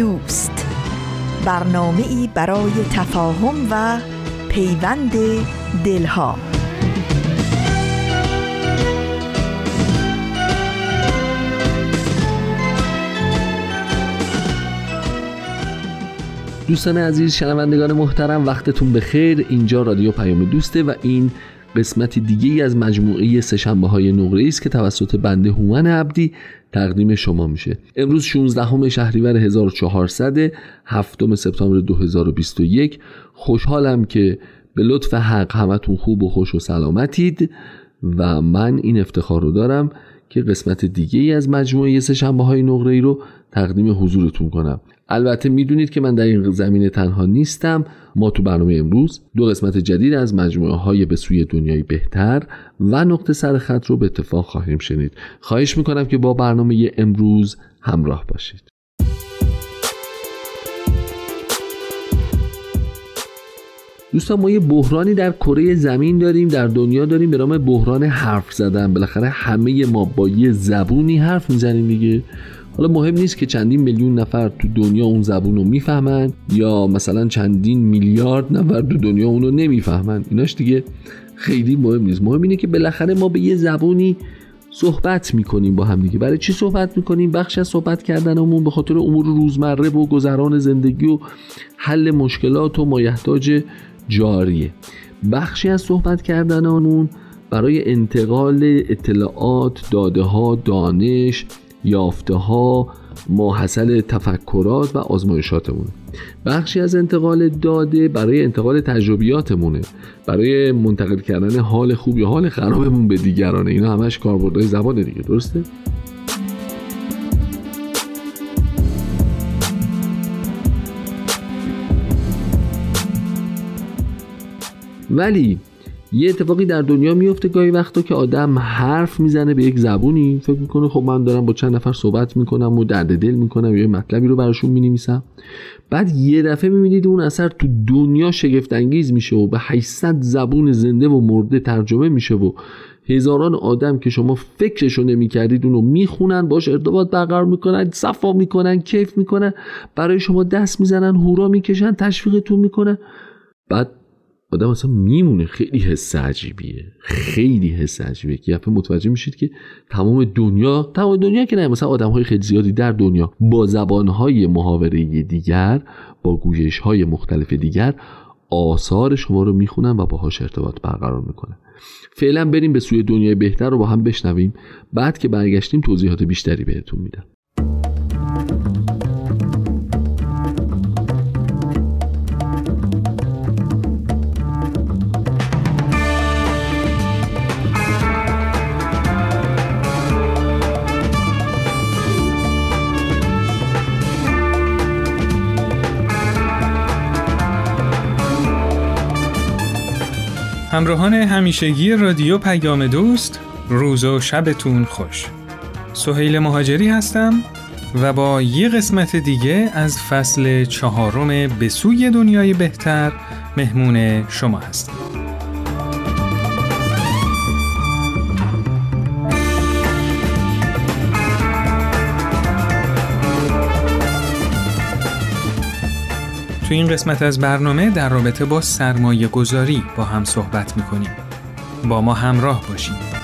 دوست. برنامه ای برای تفاهم و پیوند دلها. دوستان عزیز شنوندگان محترم وقتتون بخیر. اینجا رادیو پیام دوسته و این قسمت دیگه ای از مجموعه سهشنبه های نقره است که توسط بنده هومن عبدی تقدیم شما میشه. امروز 16 شهریور 1400 7 سپتامبر 2021 خوشحالم که به لطف حق همتون خوب و خوش و سلامتید و من این افتخار رو دارم که قسمت دیگه ای از مجموعه سه شنبه های نقره ای رو تقدیم حضورتون کنم. البته می‌دونید که من در این زمینه تنها نیستم. ما تو برنامه امروز دو قسمت جدید از مجموعه های به سوی دنیای بهتر و نقطه سر خط رو به اتفاق خواهیم شنید. خواهش می‌کنم که با برنامه امروز همراه باشید. دوستان ما یه بحرانی در کره زمین داریم در دنیا داریم به نام بحران حرف زدن. بالاخره همه ما با یه زبونی حرف می‌زنیم دیگه. حالا مهم نیست که چندین میلیون نفر تو دنیا اون زبون رو می‌فهمن یا مثلا چندین میلیارد نفر تو دنیا اون رو نمی‌فهمن ایناش دیگه خیلی مهم نیست. مهم اینه که بالاخره ما به یه زبونی صحبت می‌کنیم با هم دیگه. برای چی صحبت می‌کنیم؟ بخش از صحبت کردنمون به خاطر امور روزمره و گذران زندگی و حل مشکلات و مایحتاج جاریه. بخشی از صحبت کردنمون برای انتقال اطلاعات داده ها دانش یافته ها ماحصل تفکرات و آزمایشاتمون. بخشی از انتقال داده برای انتقال تجربیاتمونه. برای منتقل کردن حال خوب یا حال خرابمون به دیگرانه. اینا همش کاربردهای زبان دیگه درسته؟ ولی یه اتفاقی در دنیا میفته گاهی وقتا که آدم حرف می‌زنه به یک زبونی. فکر می‌کنه خب من دارم با چند نفر صحبت می‌کنم و درد دل می‌کنم یا مطلبی رو براشون می‌نویسم. بعد یه دفعه می‌بینید اون اثر تو دنیا شگفت انگیز میشه و به 800 زبون زنده و مرده ترجمه میشه و هزاران آدم که شما فکرشو نمی‌کردید اونو می‌خونن باش ارتباط برقرار می‌کنن صفا می‌کنن کیف می‌کنن برای شما دست می‌زنن هورا می‌کشن تشویقتون می‌کنن. بعد آدم اصلا میمونه. خیلی حس عجیبیه. خیلی حس عجیبیه. که یفه متوجه میشید که تمام دنیا تمام دنیا که نه مثلا آدم های خیلی زیادی در دنیا با زبان های محاوره دیگر با گویش های مختلف دیگر آثار شما رو می‌خونن و باهاش ارتباط برقرار می‌کنن. فعلا بریم به سوی دنیای بهتر رو با هم بشنویم. بعد که برگشتیم توضیحات بیشتری بهتون میدم. همراهان همیشگی رادیو پیام دوست روز و شبتون خوش. سهیل مهاجری هستم و با یه قسمت دیگه از فصل چهارم به سوی دنیای بهتر مهمون شما هستم. تو این قسمت از برنامه در رابطه با سرمایه گذاری با هم صحبت می‌کنیم. با ما همراه باشید.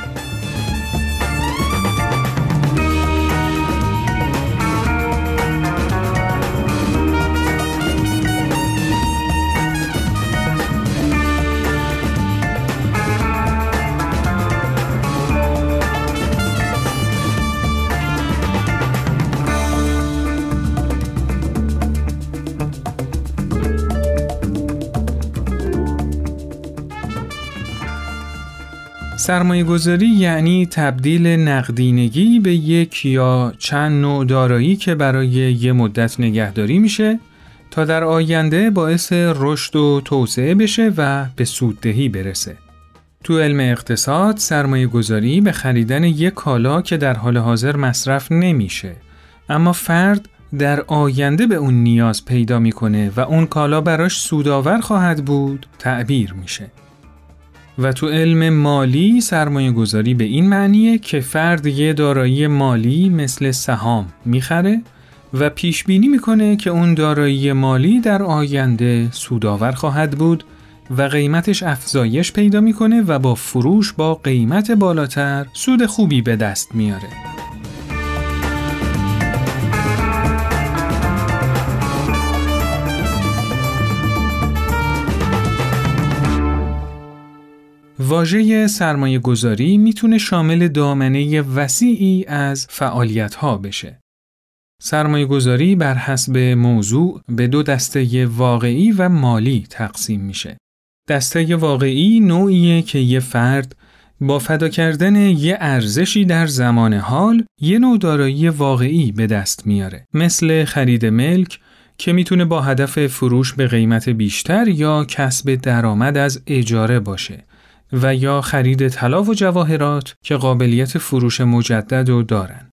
سرمایه گذاری یعنی تبدیل نقدینگی به یک یا چند نوع دارایی که برای یه مدت نگهداری میشه تا در آینده باعث رشد و توسعه بشه و به سوددهی برسه. تو علم اقتصاد سرمایه گذاری به خریدن یک کالا که در حال حاضر مصرف نمیشه اما فرد در آینده به اون نیاز پیدا می‌کنه و اون کالا براش سودآور خواهد بود تعبیر میشه. و تو علم مالی سرمایه گذاری به این معنیه که فرد یه دارایی مالی مثل سهام می‌خره و پیش بینی می‌کنه که اون دارایی مالی در آینده سودآور خواهد بود و قیمتش افزایش پیدا می‌کنه و با فروش با قیمت بالاتر سود خوبی به دست میاره. واژه سرمایه گذاری می‌تونه شامل دامنه وسیعی از فعالیت ها بشه. سرمایه گذاری بر حسب موضوع به دو دسته واقعی و مالی تقسیم میشه. دسته واقعی نوعیه که یه فرد با فدا کردن یه ارزشی در زمان حال یه نوع دارایی واقعی به دست میاره. مثل خرید ملک که می‌تونه با هدف فروش به قیمت بیشتر یا کسب درآمد از اجاره باشه و یا خرید طلا و جواهرات که قابلیت فروش مجدد رو دارن.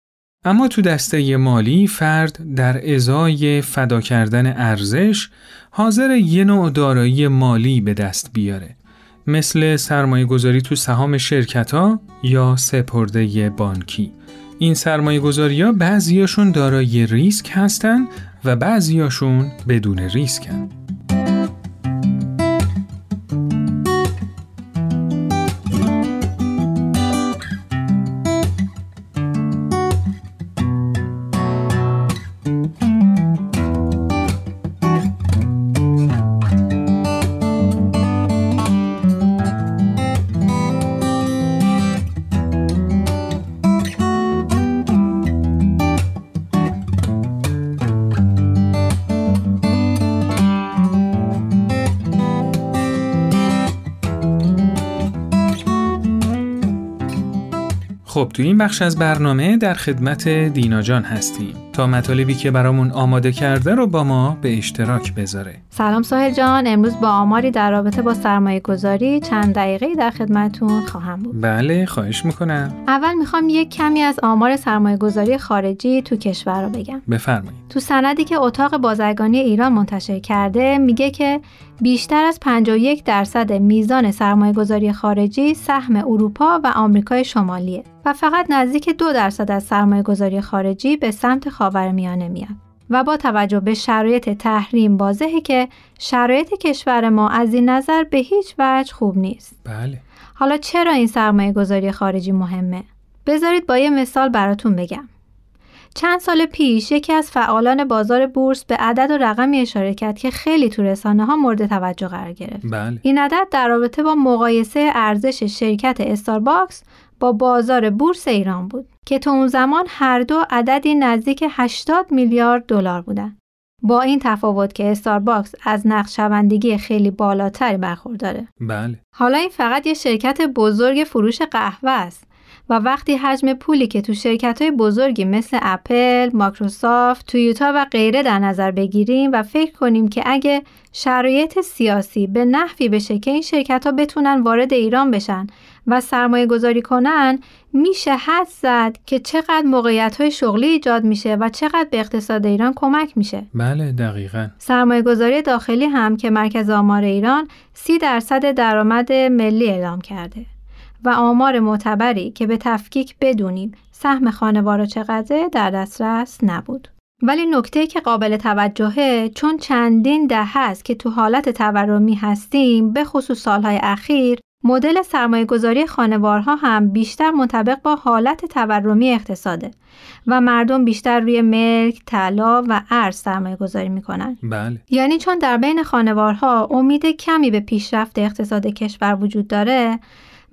اما تو دسته مالی فرد در ازای فدا کردن ارزش حاضر یه نوع دارایی مالی به دست بیاره. مثل سرمایه گذاری تو سهام شرکت ها یا سپرده بانکی. این سرمایه گذاری ها بعضیاشون دارای ریسک هستن و بعضیاشون بدون ریسکن. خب تو این بخش از برنامه در خدمت دینا جان هستیم. تا مطالبی که برامون آماده کرده رو با ما به اشتراک بذاره. سلام ساهل جان امروز با آماری در رابطه با سرمایه گذاری چند دقیقه در خدمتون خواهم بود. بله خواهش می‌کنم. اول می‌خوام یک کمی از آمار سرمایه گذاری خارجی تو کشور رو بگم. بفرمایید. تو سندی که اتاق بازرگانی ایران منتشر کرده میگه که بیشتر از 51 درصد میزان سرمایه گذاری خارجی سهم اروپا و آمریکای شمالیه و فقط نزدیک دو درصد از سرمایه گذاری خارجی به سمت خاورمیانه میاد. و با توجه به شرایط تحریم واضحه که شرایط کشور ما از این نظر به هیچ وجه خوب نیست. بله. حالا چرا این سرمایه گذاری خارجی مهمه؟ بذارید با یه مثال براتون بگم. چند سال پیش یکی از فعالان بازار بورس به عدد و رقمی اشاره کرد که خیلی تو رسانه ها مورد توجه قرار گرفت. بله. این عدد در رابطه با مقایسه ارزش شرکت استارباکس با بازار بورس ایران بود که تو اون زمان هر دو عددی نزدیک 80 میلیارد دلار بودن. با این تفاوت که استارباکس از نقدشوندگی خیلی بالاتری برخورداره. بله. حالا این فقط یه شرکت بزرگ فروش قهوه است و وقتی حجم پولی که تو شرکت های بزرگی مثل اپل، مایکروسافت، تویوتا و غیره در نظر بگیریم و فکر کنیم که اگه شرایط سیاسی به نحوی بشه که این شرکت ها بتونن وارد ایران بشن و سرمایه گذاری کنن میشه حدس زد که چقدر موقعیت های شغلی ایجاد میشه و چقدر به اقتصاد ایران کمک میشه. بله دقیقا. سرمایه گذاری داخلی هم که مرکز آمار ایران سی درصد درآمد ملی اعلام کرده. و آمار معتبری که به تفکیک بدونیم سهم خانوار چقدر در دسترس نبود. ولی نکته که قابل توجهه چون چندین ده هست که تو حالت تورمی هستیم به خصوص سالهای اخیر مدل سرمایه گذاری خانوارها هم بیشتر منطبق با حالت تورمی اقتصاده و مردم بیشتر روی ملک، طلا و ارز سرمایه گذاری می‌کنن. بله. یعنی چون در بین خانوارها امید کمی به پیشرفت اقتصاد کشور وجود داره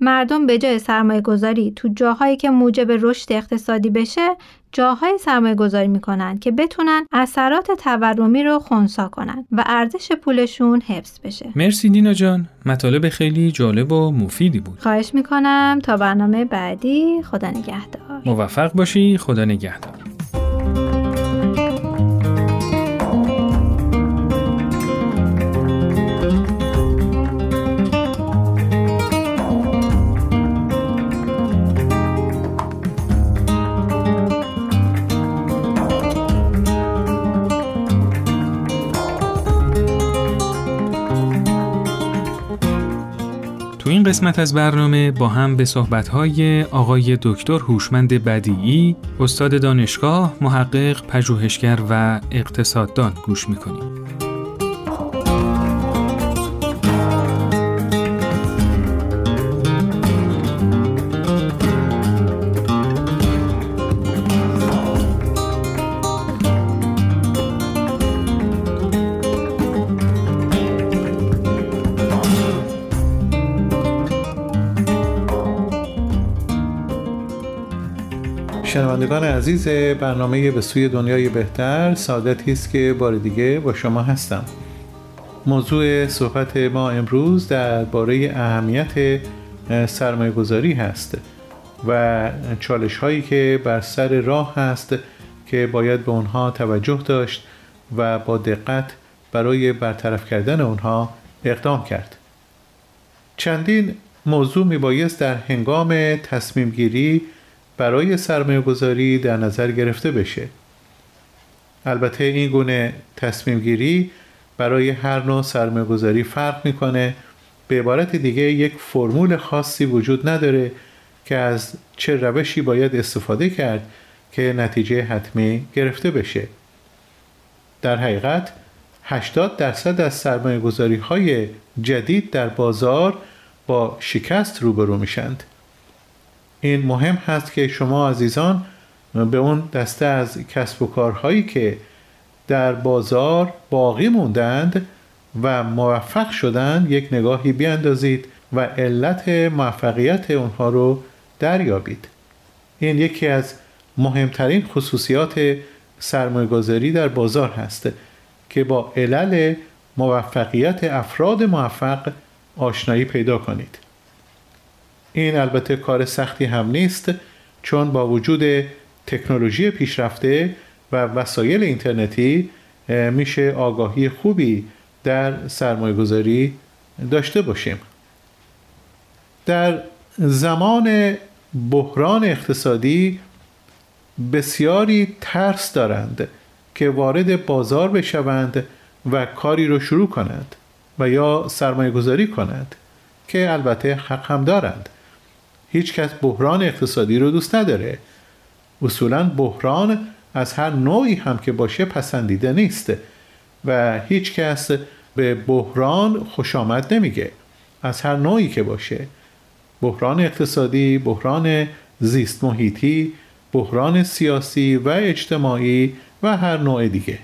مردم به جای سرمایه گذاری تو جاهایی که موجب رشد اقتصادی بشه جاهای سرمایه گذاری می‌کنن که بتونن اثرات تورمی رو خونسا کنن و ارزش پولشون حفظ بشه. مرسی دینا جان. مطالب خیلی جالب و مفیدی بود. خواهش می‌کنم. تا برنامه بعدی خدا نگهدار. موفق باشی. خدا نگهدار. قسمت از برنامه با هم به صحبت‌های آقای دکتر هوشمند بدیعی، استاد دانشگاه، محقق، پژوهشگر و اقتصاددان گوش می‌کنیم. شنوندگان عزیز برنامه به سوی دنیای بهتر سعادتی است که بار دیگه با شما هستم. موضوع صحبت ما امروز درباره اهمیت سرمایه گذاری هست و چالش هایی که بر سر راه هست که باید به اونها توجه داشت و با دقت برای برطرف کردن اونها اقدام کرد. چندین موضوع می بایست در هنگام تصمیم گیری برای سرمایه گذاری در نظر گرفته بشه. البته این گونه تصمیم گیری برای هر نوع سرمایه گذاری فرق می‌کنه. به عبارت دیگه یک فرمول خاصی وجود نداره که از چه روشی باید استفاده کرد که نتیجه حتمی گرفته بشه. در حقیقت 80 درصد از سرمایه گذاری های جدید در بازار با شکست روبرو میشند. این مهم هست که شما عزیزان به اون دسته از کسب و کارهایی که در بازار باقی موندند و موفق شدند یک نگاهی بیاندازید و علت موفقیت اونها رو دریابید. این یکی از مهمترین خصوصیات سرمایه‌گذاری در بازار هست که با علل موفقیت افراد موفق آشنایی پیدا کنید. این البته کار سختی هم نیست چون با وجود تکنولوژی پیشرفته و وسایل اینترنتی میشه آگاهی خوبی در سرمایه گذاری داشته باشیم. در زمان بحران اقتصادی بسیاری ترس دارند که وارد بازار بشوند و کاری رو شروع کنند و یا سرمایه گذاری کنند که البته حق هم دارند. هیچ کس بحران اقتصادی رو دوست نداره. اصولا بحران از هر نوعی هم که باشه پسندیده نیست و هیچ کس به بحران خوش آمد نمیگه. از هر نوعی که باشه. بحران اقتصادی، بحران زیست محیطی، بحران سیاسی و اجتماعی و هر نوع دیگه.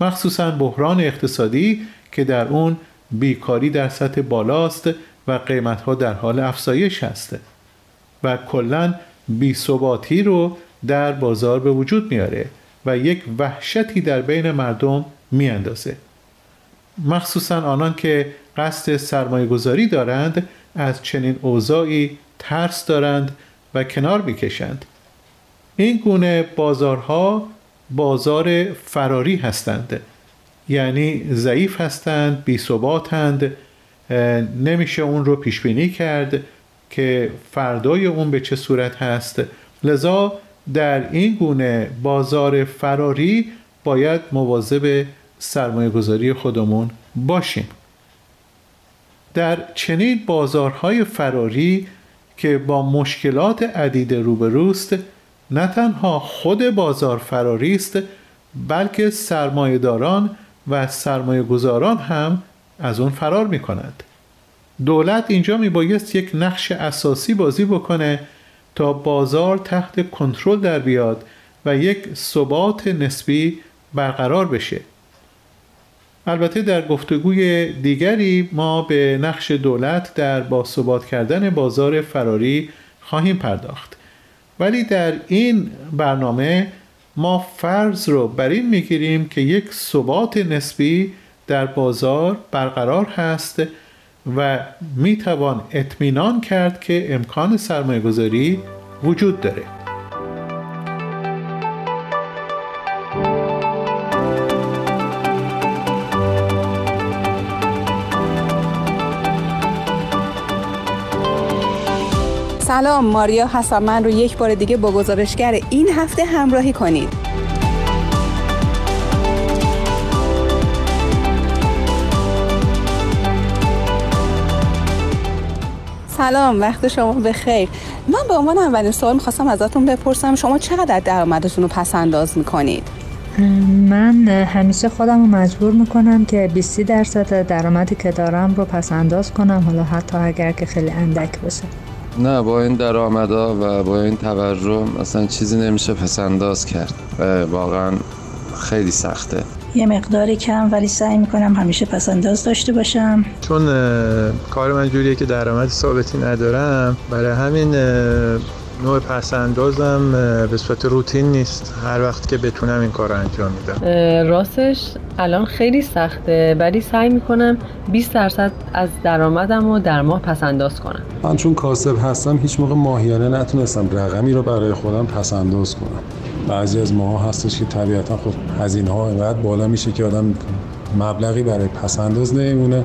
مخصوصا بحران اقتصادی که در اون بیکاری در سطح بالاست و قیمت ها در حال افزایش هسته و کلا بیثباتی رو در بازار به وجود میاره و یک وحشتی در بین مردم میاندازه. مخصوصا آنان که قصد سرمایه گذاری دارند از چنین اوضاعی ترس دارند و کنار می‌کشند. این گونه بازارها بازار فراری هستند یعنی ضعیف هستند بی ثباتند نمیشه اون رو پیش بینی کرد که فردای اون به چه صورت هست. لذا در این گونه بازار فراری باید مواظب سرمایه گذاری خودمون باشیم. در چنین بازارهای فراری که با مشکلات عدید روبروست نه تنها خود بازار فراری است بلکه سرمایهداران و سرمایه گذاران هم از اون فرار می کند. دولت اینجا می بایست یک نقش اساسی بازی بکنه تا بازار تحت کنترل در بیاد و یک ثبات نسبی برقرار بشه البته در گفتگوی دیگری ما به نقش دولت در باثبات کردن بازار فراری خواهیم پرداخت ولی در این برنامه ما فرض رو بر این می‌گیریم که یک ثبات نسبی در بازار برقرار هست و می‌توان اطمینان کرد که امکان سرمایه گذاری وجود داره. سلام ماریا هستم. من رو یک بار دیگه با گزارشگر این هفته همراهی کنید. سلام وقت شما بخیر من به عنوان اولین سوال می‌خواستم ازتون بپرسم شما چقدر درآمدتون رو پس انداز می‌کنید؟ من همیشه خودم رو مجبور می‌کنم که 20 درصد درآمدی که دارم رو پس انداز کنم حالا حتی اگر که خیلی اندک باشه. نه با این درآمدا و با این تورم اصلا چیزی نمیشه پس انداز کرد واقعا خیلی سخته. یه مقداری کم ولی سعی می‌کنم همیشه پس انداز داشته باشم. چون کار من جوریه که درآمد ثابتی ندارم. برای همین نوع پسندازم به صورت روتین نیست. هر وقت که بتونم این کار رو انجام میدم. راستش الان خیلی سخته ولی سعی می‌کنم 20 درصد از درآمدم رو در ماه پسنداز کنم. من چون کاسب هستم هیچ موقع ماهیانه نتونستم رقمی رو برای خودم پسنداز کنم. بعضی از ماها هستش که طبیعتا خب هزینه ها اینقدر بالا میشه که آدم مبلغی برای پسنداز نمیمونه.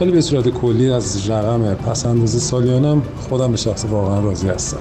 ولی به صورت کلی از رقم پسنداز سالیانم خودم به شخص واقعا راضی هستم.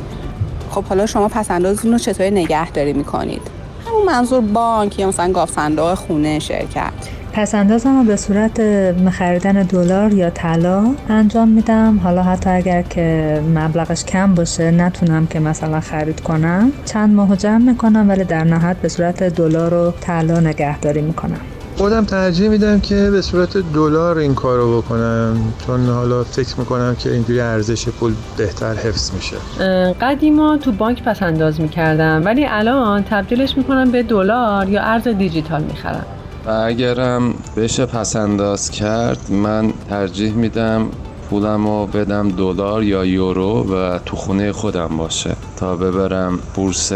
خب حالا شما پسندازتون رو چطوری نگهداری می‌کنید؟ همون منظور بانک یا مثلا گاف صندوق خونه شرکت. پسندازم رو به صورت خریدن دلار یا طلا انجام میدم. حالا حتی اگر که مبلغش کم باشه نتونم که مثلا خرید کنم. چند ماه جمع می‌کنم ولی در نهایت به صورت دلار و طلا نگهداری می‌کنم. خودم ترجیح میدم که به صورت دلار این کارو بکنم چون حالا فکر می‌کنم که اینجوری ارزش پول بهتر حفظ میشه. قدیما تو بانک پس انداز می‌کردم ولی الان تبدیلش می‌کنم به دلار یا ارز دیجیتال می‌خرم. اگرم بشه پس انداز کرد من ترجیح میدم پولم رو بدم دلار یا یورو و تو خونه خودم باشه. تا ببرم بورس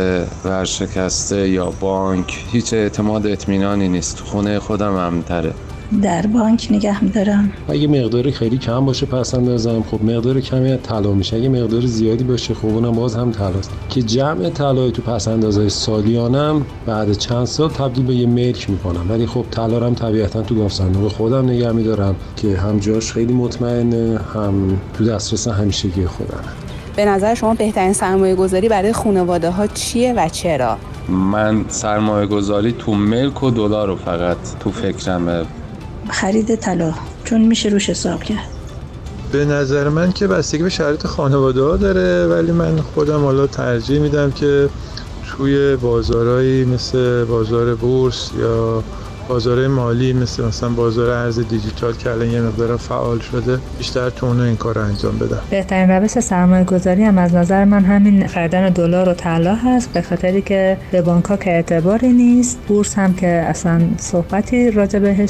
ورشکسته یا بانک هیچ اعتماد اطمینانی نیست. تو خونه خودم امتره در بانک نگه میدارم. اگه مقداری خیلی کم باشه پس اندازم. خب مقدار کمی طلا میشه. اگه مقدار زیادی باشه خب اونم باز هم طلاست. که جمع طلای تو پس اندازهای سالیانم بعد چند سال تبدیل به یه ملک می‌کنم. ولی خب طلا هم طبیعتا تو گاف صندوق خودم نگه میدارم که هم جاش خیلی مطمئنه هم تو دسترس همیشگی خودم. به نظر شما بهترین سرمایه گذاری برای خانواده ها چیه و چرا؟ من سرمایه گذاری تو ملک و دلار رو فقط تو فکرمه. خرید طلا چون میشه روش حساب کرد. به نظر من که بستگی به شرایط خانواده ها داره ولی من خودم حالا ترجیح میدم که توی بازارهایی مثل بازار بورس یا بازار مالی مثل مثلا بازار ارز دیجیتال که الان یه مقدار فعال شده بیشتر تو اونو این کار رو انجام بدم. بهترین روش سرمایه گذاری هم از نظر من همین خریدن دلار و طلا هست به خاطری که به بانک ها که اعتباری نیست بورس هم که اصلا صحبتی راجع بهش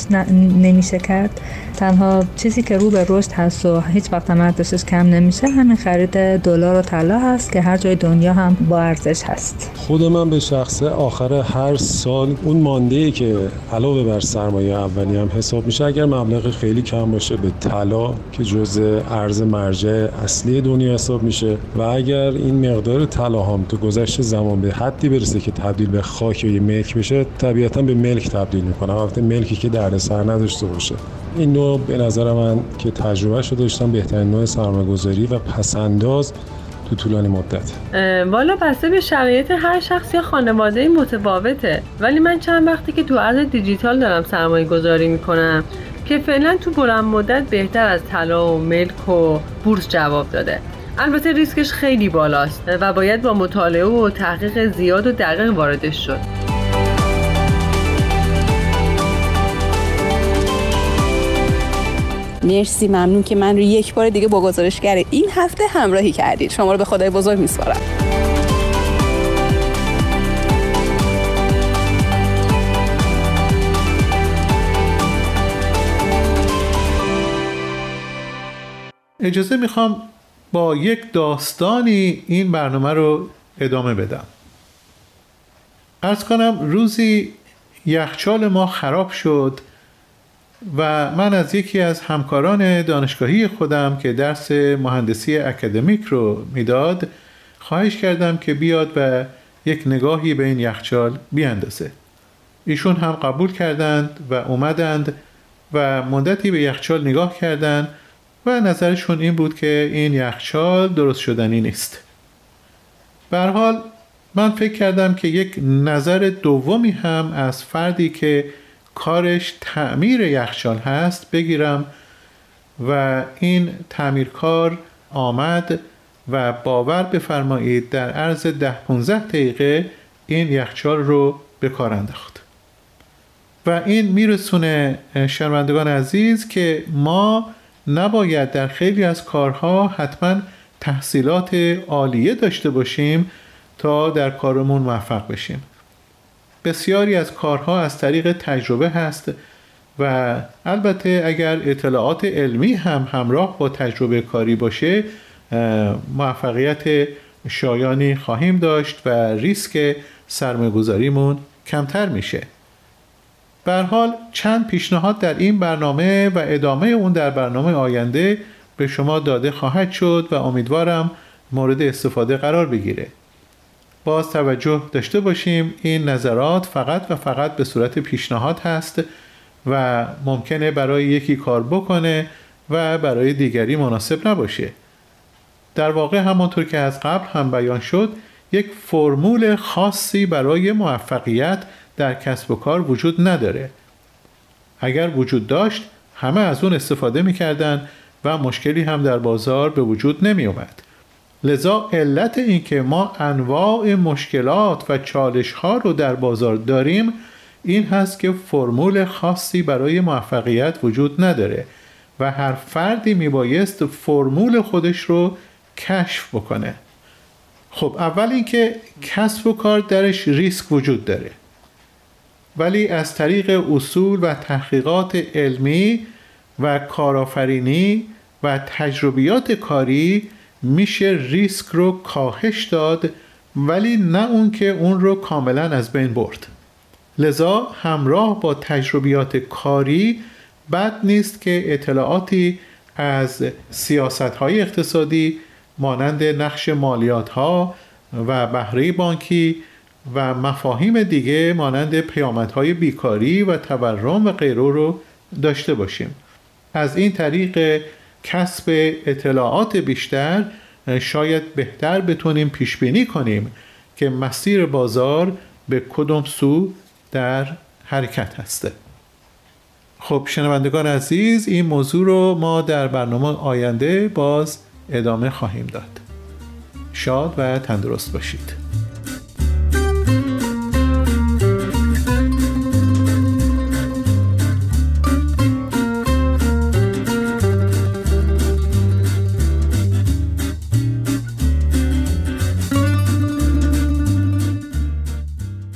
نمیشه کرد. تنها چیزی که رو به رشد هست و هیچ وقت هم ارزشش کم نمیشه همین خرید دلار و طلا هست که هر جای دنیا هم با ارزش هست. خود من به شخصه آخر هر سال اون مانده ای که علاوه بر سرمایه اولی هم حساب میشه. اگر مبلغ خیلی کم باشه به طلا که جزء ارز مرجع اصلی دنیا حساب میشه. و اگر این مقدار طلا هم تو گذشت زمان به حدی برسه که تبدیل به خاک یا ملک بشه طبیعتا به ملک تبدیل می‌کنه. البته ملکی که دردسر نداشته باشه. این نوع به نظر من که تجربه شده داشتم بهترین نوع سرمایه‌گذاری و پسنداز تو طولانی مدت. والا بسته به شرایط هر شخص یا خانواده متفاوته. ولی من چند وقتی که تو ارز دیجیتال دارم سرمایه گذاری می‌کنم که فعلا تو بلند مدت بهتر از طلا و ملک و بورس جواب داده. البته ریسکش خیلی بالاست و باید با مطالعه و تحقیق زیاد و دقیق واردش شد. مرسی ممنون که من رو یک بار دیگه با گزارشگر این هفته همراهی کردید. شما رو به خدای بزرگ میسپارم. اجازه می‌خوام با یک داستانی این برنامه رو ادامه بدم. ارز کنم روزی یخچال ما خراب شد. و من از یکی از همکاران دانشگاهی خودم که درس مهندسی اکادمیک رو می‌داد خواهش کردم که بیاد و یک نگاهی به این یخچال بیاندازه. ایشون هم قبول کردند و اومدند و مدتی به یخچال نگاه کردند و نظرشون این بود که این یخچال درست شدنی نیست. به حال من فکر کردم که یک نظر دومی هم از فردی که کارش تعمیر یخچال هست بگیرم و این تعمیرکار آمد و باور بفرمایید در عرض ده 15 دقیقه این یخچال رو به کار انداخت. و این میرسونه شنوندگان عزیز که ما نباید در خیلی از کارها حتما تحصیلات عالیه داشته باشیم تا در کارمون موفق بشیم. بسیاری از کارها از طریق تجربه هست و البته اگر اطلاعات علمی هم همراه با تجربه کاری باشه موفقیت شایانی خواهیم داشت و ریسک سرمایه‌گذاریمون کمتر میشه. به حال چند پیشنهاد در این برنامه و ادامه اون در برنامه آینده به شما داده خواهد شد و امیدوارم مورد استفاده قرار بگیره. باز توجه داشته باشیم این نظرات فقط و فقط به صورت پیشنهاد هست و ممکنه برای یکی کار بکنه و برای دیگری مناسب نباشه در واقع همانطور که از قبل هم بیان شد یک فرمول خاصی برای موفقیت در کسب و کار وجود نداره اگر وجود داشت همه از اون استفاده می‌کردن و مشکلی هم در بازار به وجود نمی اومد. لذا علت اینکه ما انواع مشکلات و چالش ها رو در بازار داریم این هست که فرمول خاصی برای موفقیت وجود نداره و هر فردی میبایست فرمول خودش رو کشف بکنه. خب اول اینکه کسب و کار درش ریسک وجود داره. ولی از طریق اصول و تحقیقات علمی و کارآفرینی و تجربیات کاری میشه ریسک رو کاهش داد ولی نه اون که اون رو کاملا از بین برد. لذا همراه با تجربیات کاری بد نیست که اطلاعاتی از سیاست های اقتصادی مانند نقش مالیات ها و بهره بانکی و مفاهیم دیگه مانند پیامدهای بیکاری و تورم و غیره رو داشته باشیم. از این طریق کسب اطلاعات بیشتر شاید بهتر بتونیم پیش بینی کنیم که مسیر بازار به کدام سو در حرکت هسته. خب شنوندگان عزیز این موضوع رو ما در برنامه آینده باز ادامه خواهیم داد. شاد و تندرست باشید.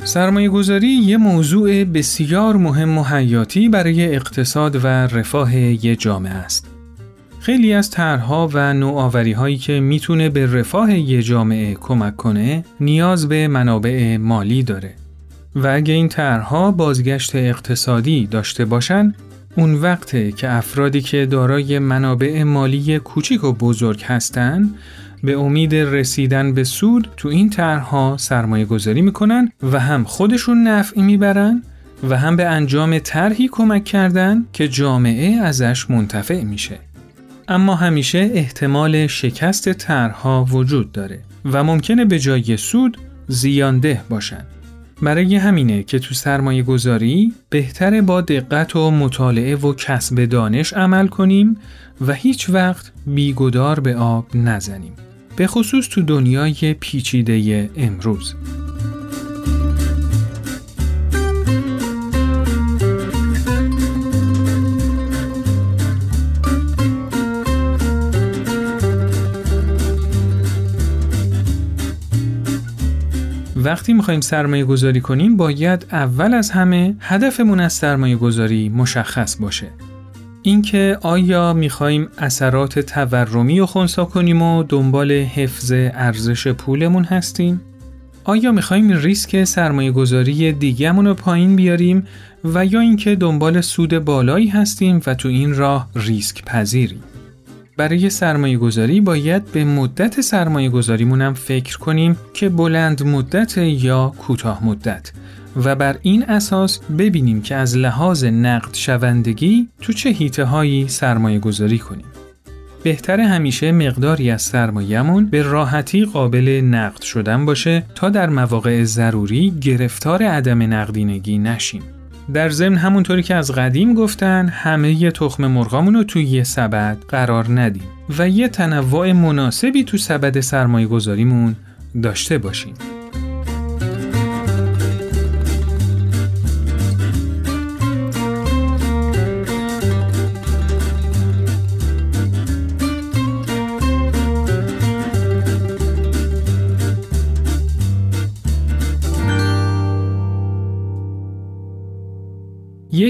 سرمایه گذاری یه موضوع بسیار مهم و حیاتی برای اقتصاد و رفاه یه جامعه است. خیلی از طرحها و نوآوری هایی که می‌تونه به رفاه یه جامعه کمک کنه نیاز به منابع مالی داره. و اگه این طرحها بازگشت اقتصادی داشته باشن اون وقته که افرادی که دارای منابع مالی کوچیک و بزرگ هستن به امید رسیدن به سود تو این طرحها سرمایه گذاری می‌کنن و هم خودشون نفعی می‌برن و هم به انجام طرحی کمک کردن که جامعه ازش منتفع میشه. اما همیشه احتمال شکست طرحها وجود داره و ممکنه به جای سود زیانده باشن. برای همینه که تو سرمایه گذاری بهتره با دقت و مطالعه و کسب دانش عمل کنیم و هیچ وقت بیگدار به آب نزنیم. به خصوص تو دنیای پیچیده امروز. وقتی می‌خوایم سرمایه گذاری کنیم باید اول از همه هدفمون از سرمایه گذاری مشخص باشه. اینکه آیا می‌خوایم اثرات تورمی رو خونسا کنیم و دنبال حفظ ارزش پولمون هستیم؟ آیا می‌خوایم ریسک سرمایه گذاری دیگهمون رو پایین بیاریم و یا اینکه دنبال سود بالایی هستیم و تو این راه ریسک پذیریم؟ برای سرمایه گذاری باید به مدت سرمایه گذاریمون هم فکر کنیم که بلند مدت یا کوتاه مدت و بر این اساس ببینیم که از لحاظ نقد شوندگی تو چه هیته هایی سرمایه گذاری کنیم. بهتر همیشه مقداری از سرمایهمون به راحتی قابل نقد شدن باشه تا در مواقع ضروری گرفتار عدم نقدینگی نشیم. در ضمن همونطوری که از قدیم گفتن همه ی تخم مرغامون رو توی یه سبد قرار ندیم و یه تنوع مناسبی تو سبد سرمایه گذاریمون داشته باشیم.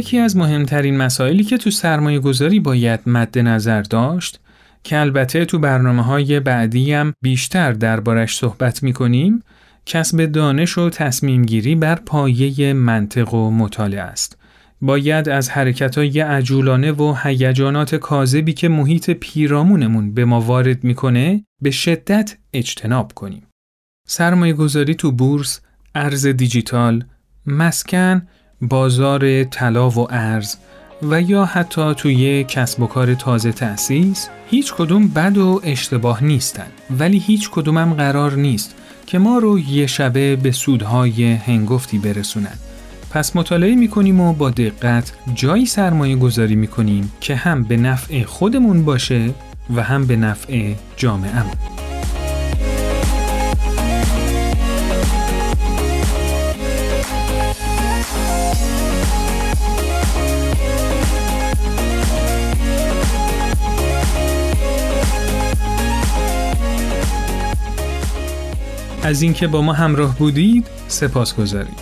یکی از مهمترین مسائلی که تو سرمایه گذاری باید مد نظر داشت که البته تو برنامه های بعدی هم بیشتر دربارش صحبت می کنیم کسب دانش و تصمیم گیری بر پایه منطق و مطالعه است. باید از حرکت های عجولانه و هیجانات کاذبی که محیط پیرامونمون به ما وارد می‌کنه به شدت اجتناب کنیم. سرمایه گذاری تو بورس، ارز دیجیتال، مسکن بازار طلا و ارز و یا حتی توی کسب و کار تازه تأسیس هیچ کدوم بد و اشتباه نیستن. ولی هیچ کدومم قرار نیست که ما رو یه شبه به سودهای هنگفتی برسونن. پس مطالعه می‌کنیم و با دقت جایی سرمایه گذاری می‌کنیم که هم به نفع خودمون باشه و هم به نفع جامعه از اینکه با ما همراه بودید سپاسگزاریم.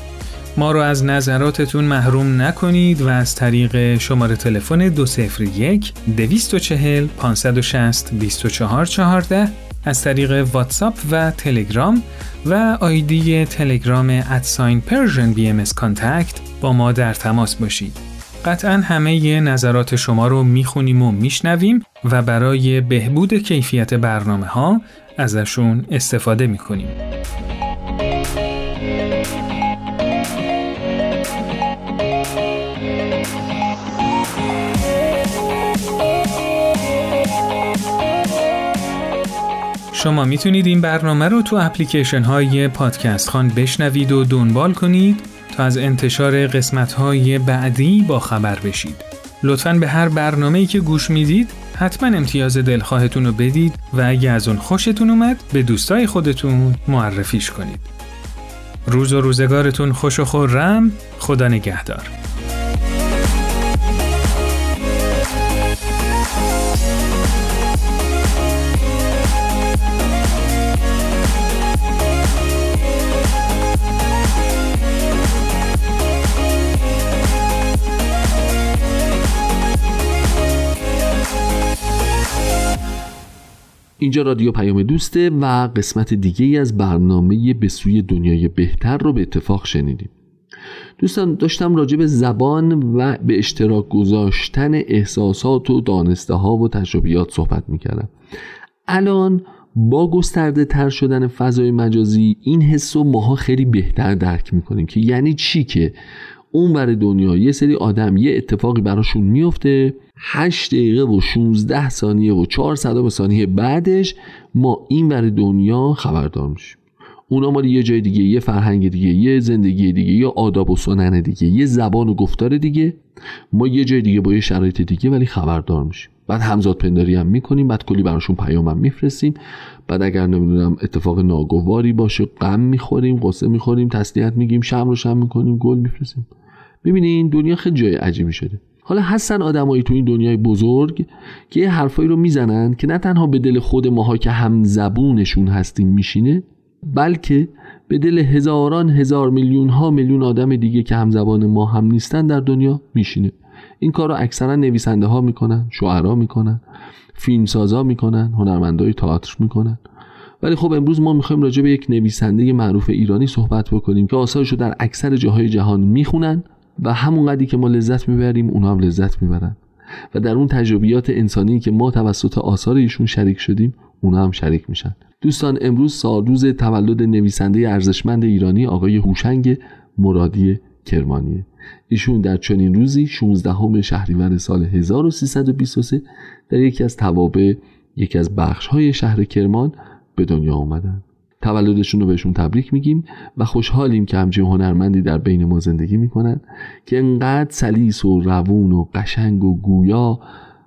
ما رو از نظراتتون محروم نکنید و از طریق شماره تلفن 201 240 560 2414 از طریق واتساپ و تلگرام و آیدی تلگرام at sign Persian BM با ما در تماس باشید. قطعا همه نظرات شما رو می‌خونیم و میشنویم و برای بهبود کیفیت برنامه ها ازشون استفاده می‌کنیم. شما می‌تونید این برنامه رو تو اپلیکیشن های پادکست خان بشنوید و دنبال کنید تا از انتشار قسمت های بعدی با خبر بشید. لطفا به هر برنامه‌ای که گوش می‌دید حتما امتیاز دلخواهتون رو بدید و اگه از اون خوشتون اومد به دوستای خودتون معرفیش کنید. روز و روزگارتون خوش و خورم خدا نگهدار. اینجا رادیو پیام دوسته و قسمت دیگه از برنامه به سوی دنیای بهتر رو به اتفاق شنیدیم. دوستان داشتم راجع به زبان و به اشتراک گذاشتن احساسات و دانسته ها و تجربیات صحبت می‌کردم. الان با گسترده تر شدن فضای مجازی این حس رو ماها خیلی بهتر درک می‌کنیم که یعنی چی که اون برای دنیا یه سری آدم یه اتفاقی براشون میفته 8 دقیقه و 16 ثانیه و 4 صدام ثانیه بعدش ما این برای دنیا خبردار میشیم. اونا مال یه جای دیگه یه فرهنگ دیگه یه زندگی دیگه یا آداب و سنن دیگه یه زبان و گفتار دیگه. ما یه جای دیگه با یه شرایط دیگه ولی خبردار میشیم. بعد همزاد پنداری هم می‌کنیم بعد کلی براشون پیام هم میفرستیم. بعد اگر نمی‌دونم اتفاق ناگواری باشه غم می‌خوریم قصه می‌خوریم تسلیت میگیم شم رو شم می‌کنیم گل میفرستیم. ببینین دنیا خیلی جای عجیبی شده. حالا هستن آدمایی تو این دنیای بزرگ که یه حرفایی رو می‌زنن که نه تنها به دل خود ماها که هم زبونشون هستیم میشینه بلکه به دل هزاران هزار میلیون ها میلیون آدم دیگه که هم زبان ما هم نیستن در دنیا میشینه. این کار رو اکثرا نویسنده ها می‌کنن شعرا می‌کنن فیلمسازا می‌کنن هنرمندای تئاتر می‌کنن. ولی خب امروز ما می‌خوایم راجع به یک نویسنده معروف ایرانی صحبت بکنیم که آثارش رو در اکثر جاهای جهان می‌خونن و همون قدری که ما لذت می‌بریم اونا هم لذت می‌برن. و در اون تجربیات انسانی که ما توسط آثار ایشون شریک شدیم اونا هم شریک میشن. دوستان امروز سالروز تولد نویسنده ارزشمند ایرانی آقای هوشنگ مرادی کرمانیه. ایشون در چنین روزی 16 شهریور سال 1323 در یکی از توابع یکی از بخش های شهر کرمان به دنیا آمدن تولدشون رو بهشون تبریک میگیم و خوشحالیم که همچین هنرمندی در بین ما زندگی می‌کنن که انقدر سلیس و روون و قشنگ و گویا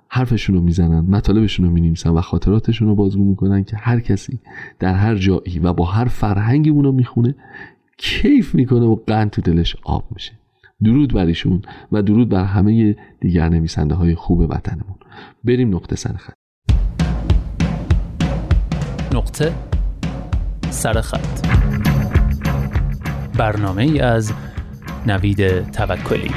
حرفشون رو می‌زنن مطالبشون رو مینیمسن و خاطراتشون رو بازگو می‌کنن که هر کسی در هر جایی و با هر فرهنگی اونو می‌خونه کیف می‌کنه و قند تو دلش آب میشه. درود بر ایشون و درود بر همه دیگر نویسنده های خوب وطنمون. بریم نقطه سر خط. نقطه سرخط برنامه ای از نوید توکلی.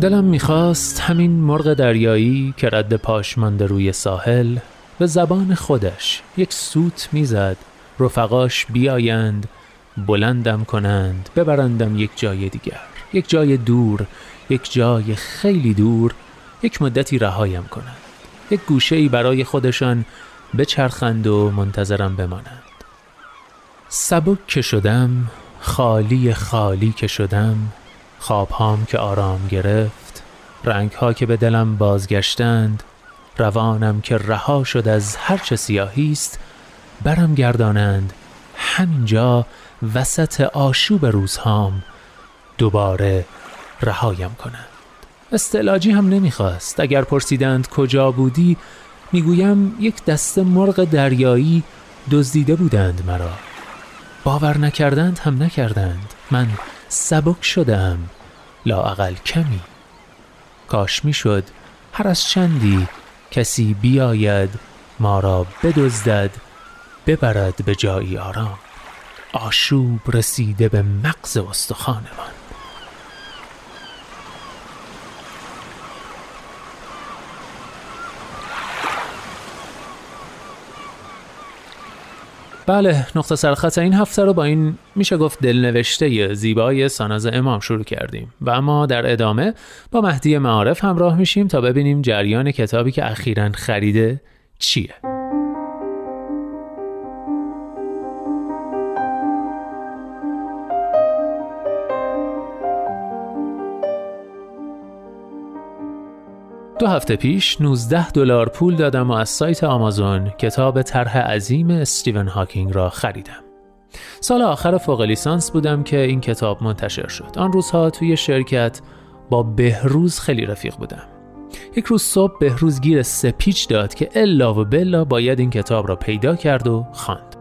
دلم می‌خواست همین مرغ دریایی که رد پاش مانده روی ساحل به زبان خودش یک سوت می‌زد. رفقاش بیایند بلندم کنند ببرندم یک جای دیگر. یک جای دور یک جای خیلی دور یک مدتی رهایم کنند. یک گوشه ای برای خودشان بچرخند و منتظرم بمانند. سبک که شدم خالی خالی که شدم خوابهام که آرام گرفت رنگها که به دلم بازگشتند روانم که رها شد از هرچه سیاهی است برم گردانند. همینجا وسط آشوب روزهام دوباره رهایم کنند. استعلاجی هم نمی‌خواست. اگر پرسیدند کجا بودی می‌گویم یک دست مرغ دریایی دزدیده بودند مرا. باور نکردند هم نکردند. من سبک شدم لااقل کمی. کاش می‌شد هر از چندی کسی بیاید ما را بدزدد ببرد به جایی آرام. آشوب رسیده به مغز استخوانمان. بله نقطه سرخط این هفته رو با این میشه گفت دلنوشته زیبای ساناز امام شروع کردیم. و اما در ادامه با مهدی معارف همراه میشیم تا ببینیم جریان کتابی که اخیرا خریده چیه. هفته پیش 19 دلار پول دادم و از سایت آمازون کتاب طرح عظیم استیون هاکینگ را خریدم. سال آخر فوق لیسانس بودم که این کتاب منتشر شد. آن روزها توی شرکت با بهروز خیلی رفیق بودم. یک روز صبح بهروز گیر سپیچ داد که الا و بلا باید این کتاب را پیدا کرد و خواند.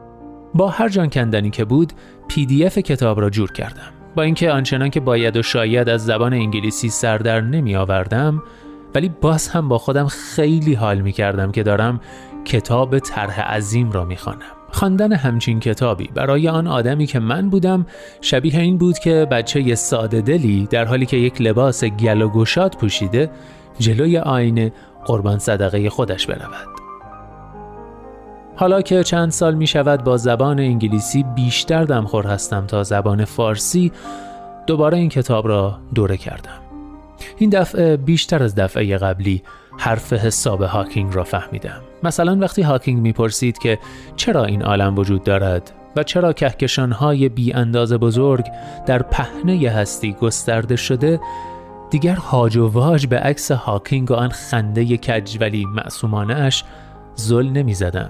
با هر جان کندنی که بود پی دی اف کتاب را جور کردم. با اینکه آنچنان که باید و شاید از زبان انگلیسی سر در نمی آوردم ولی باز هم با خودم خیلی حال می کردم که دارم کتاب طرح عظیم را می خوانم. خواندن همچین کتابی برای آن آدمی که من بودم شبیه این بود که بچه ی ساده دلی در حالی که یک لباس گل و گشاد پوشیده جلوی آینه قربان صدقه خودش برود. حالا که چند سال می شود با زبان انگلیسی بیشتر دمخور هستم تا زبان فارسی دوباره این کتاب را دوره کردم. این دفعه بیشتر از دفعه قبلی حرف حساب هاکینگ را فهمیدم مثلا وقتی هاکینگ می‌پرسید که چرا این عالم وجود دارد و چرا کهکشانهای بی انداز بزرگ در پهنه هستی گسترده شده دیگر هاج و واج به عکس هاکینگ و آن خنده کج ولی معصومانه اش زل نمی زدم.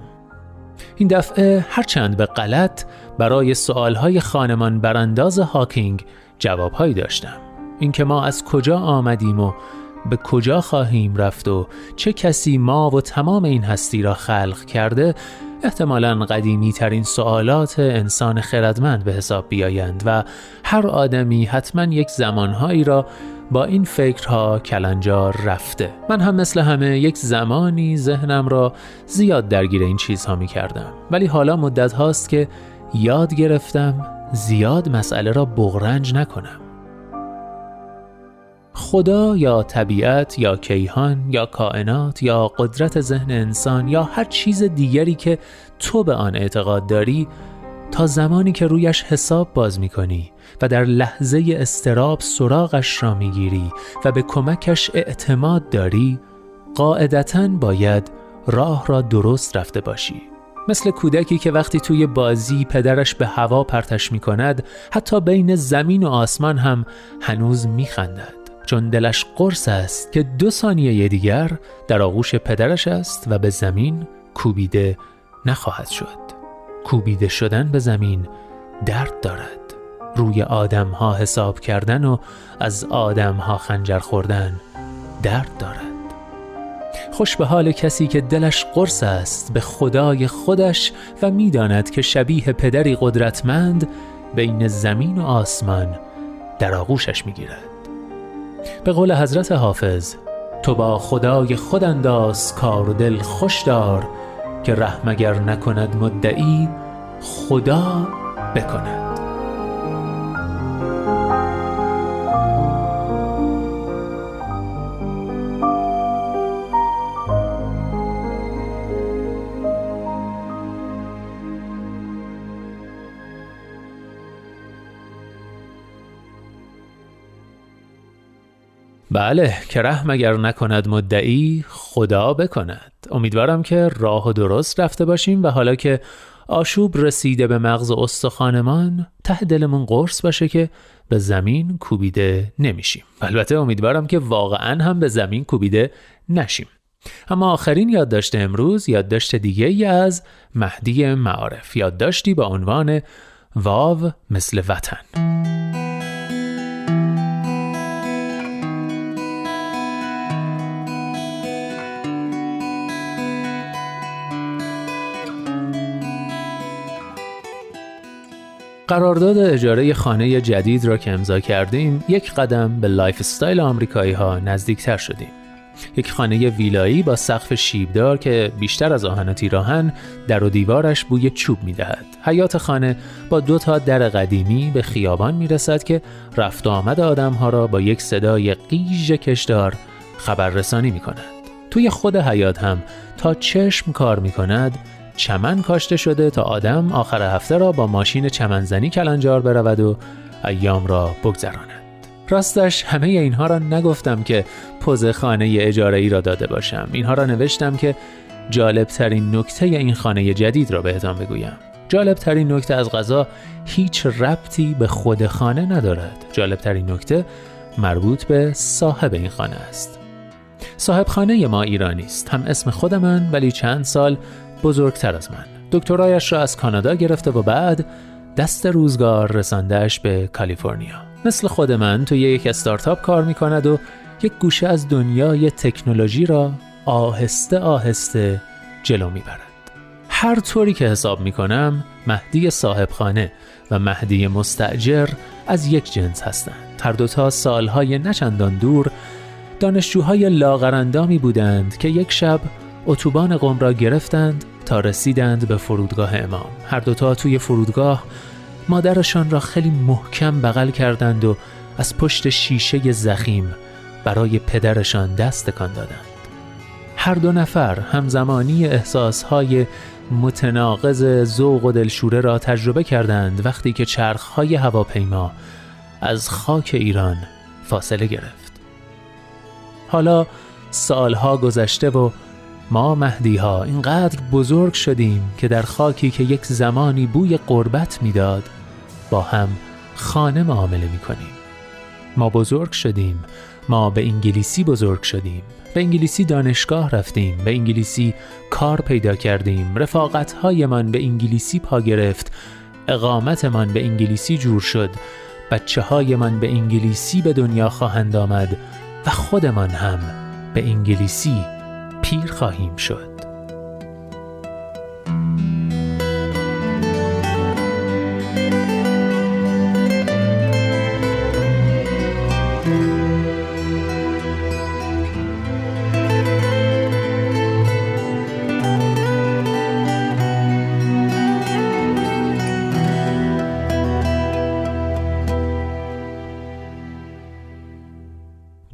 این دفعه هرچند به غلط برای سوالهای خانمان برانداز هاکینگ جوابهایی داشتم اینکه ما از کجا آمدیم و به کجا خواهیم رفت و چه کسی ما و تمام این هستی را خلق کرده احتمالا قدیمی ترین سوالات انسان خردمند به حساب بیایند و هر آدمی حتما یک زمانهایی را با این فکرها کلنجار رفته. من هم مثل همه یک زمانی ذهنم را زیاد درگیر این چیزها می کردم ولی حالا مدت هاست که یاد گرفتم زیاد مسئله را بغرنج نکنم. خدا یا طبیعت یا کیهان یا کائنات یا قدرت ذهن انسان یا هر چیز دیگری که تو به آن اعتقاد داری تا زمانی که رویش حساب باز می کنی و در لحظه استراب سراغش را می گیری و به کمکش اعتماد داری قاعدتا باید راه را درست رفته باشی. مثل کودکی که وقتی توی بازی پدرش به هوا پرتش می کند حتی بین زمین و آسمان هم هنوز می خندد چون دلش قرص است که دو ثانیه دیگر در آغوش پدرش است و به زمین کوبیده نخواهد شد. کوبیده شدن به زمین درد دارد. روی آدم ها حساب کردن و از آدم ها خنجر خوردن درد دارد. خوش به حال کسی که دلش قرص است به خدای خودش و می‌داند که شبیه پدری قدرتمند بین زمین و آسمان در آغوشش می‌گیرد. به قول حضرت حافظ تو با خدای خود انداز کار و دل خوش دار که رحم اگر نکند مدعی خدا بکند. بله که رحم اگر نکند مدعی خدا بکند. امیدوارم که راه و درست رفته باشیم و حالا که آشوب رسیده به مغز استخوانمان ته دلمون قرص باشه که به زمین کوبیده نمیشیم. البته امیدوارم که واقعا هم به زمین کوبیده نشیم. اما آخرین یادداشت امروز یادداشت دیگه ای از مهدی معارف. یادداشتی با عنوان واو مثل وطن. قرارداد اجاره خانه جدید را که امضا کردیم یک قدم به lifestyle آمریکایی ها نزدیکتر شدیم یک خانه ویلایی با سقف شیبدار که بیشتر از آهن و تیراهن در و دیوارش بوی چوب می دهد. حیاط خانه با دو تا در قدیمی به خیابان می رسد که رفت و آمد آدم ها را با یک صدای قیژ کشدار خبررسانی می کند. توی خود حیاط هم تا چشم کار می کند چمن کاشته شده تا آدم آخر هفته را با ماشین چمنزنی کلنجار برود و ایام را بگذراند. راستش همه اینها را نگفتم که پوز خانه اجاره ای را داده باشم. اینها را نوشتم که جالب ترین نکته این خانه جدید را بهتان بگویم. جالب ترین نکته از غذا هیچ ربطی به خود خانه ندارد. جالب ترین نکته مربوط به صاحب این خانه است. صاحب خانه ما ایرانی است. هم اسم خود من ولی چند سال بزرگتر از من دکترایش را از کانادا گرفته و بعد دست روزگار رساندهش به کالیفرنیا مثل خود من توی یک استارتاپ کار می کند و یک گوشه از دنیای تکنولوژی را آهسته آهسته جلو می برد. هر طوری که حساب می کنم مهدی صاحبخانه و مهدی مستعجر از یک جنس هستند. هر دوتا سالهای نچندان دور دانشجوهای لاغرندامی بودند که یک شب اتوبان قم را گرفتند تا رسیدند به فرودگاه امام. هر دوتا توی فرودگاه مادرشان را خیلی محکم بغل کردند و از پشت شیشه زخیم برای پدرشان دست تکان دادند. هر دو نفر همزمانی احساسهای متناقض ذوق و دلشوره را تجربه کردند وقتی که چرخهای هواپیما از خاک ایران فاصله گرفت. حالا سالها گذشته و ما مهدی ها اینقدر بزرگ شدیم که در خاکی که یک زمانی بوی قربت می‌داد با هم خانه معامله می کنیم. ما بزرگ شدیم ما به انگلیسی بزرگ شدیم به انگلیسی دانشگاه رفتیم به انگلیسی کار پیدا کردیم رفاقت هایمان به انگلیسی پا گرفت اقامتمان به انگلیسی جور شد بچه هایمان به انگلیسی به دنیا خواهند آمد و خودمان هم به انگلیسی پیر خواهیم شد.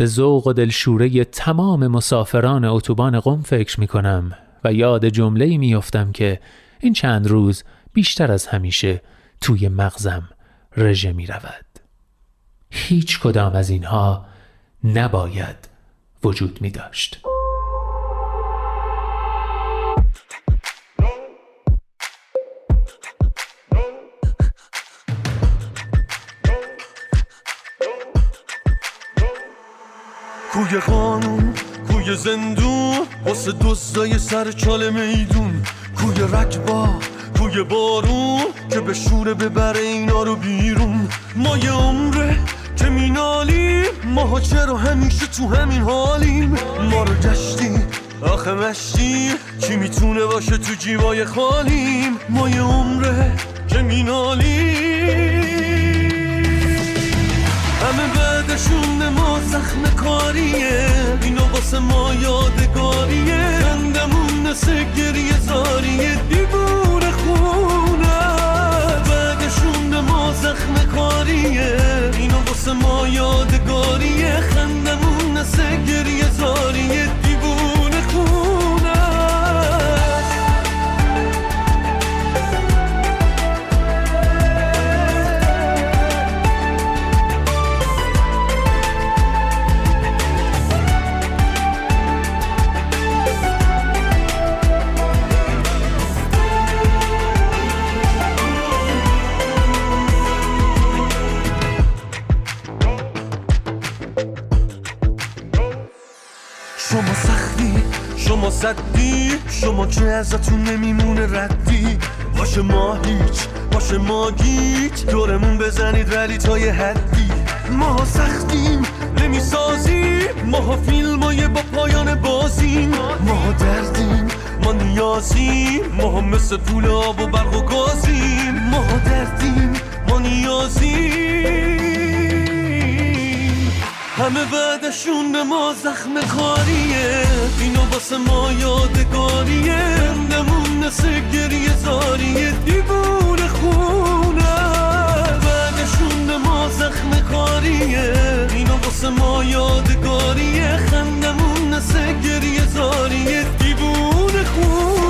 ذوق و دلشوره تمام مسافران اتوبان قم فکر می کنم و یاد جمله میافتم که این چند روز بیشتر از همیشه توی مغزم رژه می رود. هیچ کدام از اینها نباید وجود می داشت. کوی قانون کوی زندون واسه دزدای سر چال میدون. کوی رکبا کوی بارون که به شوره ببره اینا رو بیرون. ما یه عمره که مینالیم ماها چرا همیشه تو همین حالیم؟ ما رو گشتیم آخه مشتیم. کی می‌تونه باشه تو جیبای خالیم؟ ما یه عمره که مینالیم. بعدشون ما زخم کاریه. اینو واسه ما یادگاریه. خندمون نسه ازتون نمیمونه ردی. باشه ما هیچ باشه ما گیج. دورمون بزنید ولی تا یه حدی. ما سختیم نمی‌سازیم. ما فیلمای با پایان بازیم. ما دردیم ما نیازیم. ما مثل پول آب و برق و گازیم. ما دردیم ما نیازیم. همه بعدشون ما زخم کاریه. اینو واسه ما یادگاریه. نمون نسه گریه زاریه. دیوون خونه. بعدشون ما زخم کاریه. اینو واسه ما یادگاریه. خندمون نسه گریه زاریه. دیوون خونه.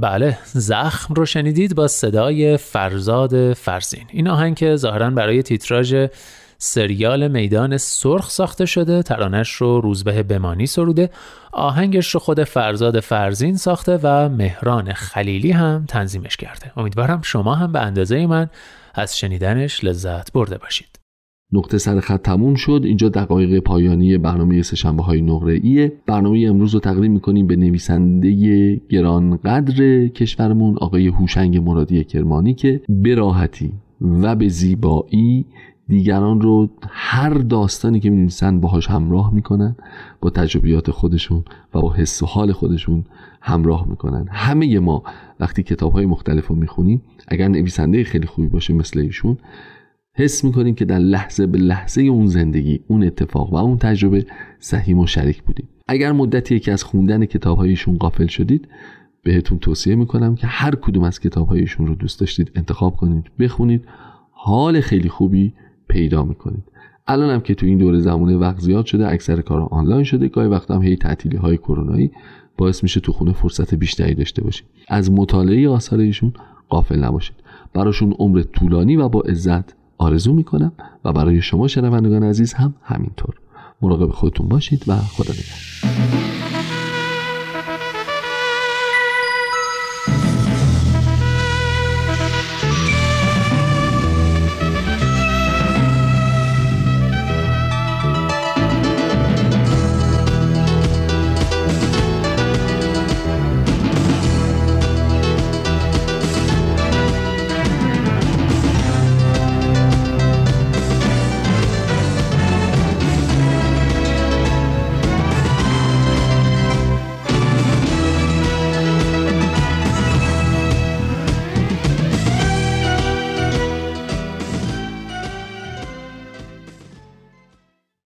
بله زخم رو شنیدید با صدای فرزاد فرزین. این آهنگ که ظاهرا برای تیتراژ سریال میدان سرخ ساخته شده ترانش رو روزبه بمانی سروده. آهنگش رو خود فرزاد فرزین ساخته و مهران خلیلی هم تنظیمش کرده. امیدوارم شما هم به اندازه من از شنیدنش لذت برده باشید. نقطه سر خط تموم شد. اینجا دقایق پایانی برنامه سهشنبه های نقره برنامه امروز رو تقدیم می‌کنیم به نویسنده گرانقدر کشورمون آقای هوشنگ مرادی کرمانی که به راحتی و به زیبایی دیگران رو هر داستانی که می‌نویسن باهاش همراه می‌کنن با تجربیات خودشون و با حس و حال خودشون همراه می‌کنن. همه ما وقتی کتاب های مختلف رو می‌خونیم اگر نویسنده خیلی خوبی باشه مثل ایشون حس می‌کنیم که در لحظه به لحظه اون زندگی اون اتفاق و اون تجربه سهیم و شریک بودیم. اگر مدتی که از خوندن کتاب هایشون قافل شدید بهتون توصیه می‌کنم که هر کدوم از کتاب هایشون رو دوست داشتید انتخاب کنید بخونید حال خیلی خوبی پیدا می‌کنید. الان هم که تو این دور زمانه وقت زیاد شده اکثر کارا آنلاین شده گاهی وقت هم هی تعطیلی های کرونایی باعث میشه تو خونه فرصت بیشتری داشته باشید. از مطالعه آثار ایشون غافل نباشید. براشون عمر طولانی و با عزت آرزو می‌کنم و برای شما شنوندگان عزیز هم همینطور. مراقب خودتون باشید و خدا نگهدار.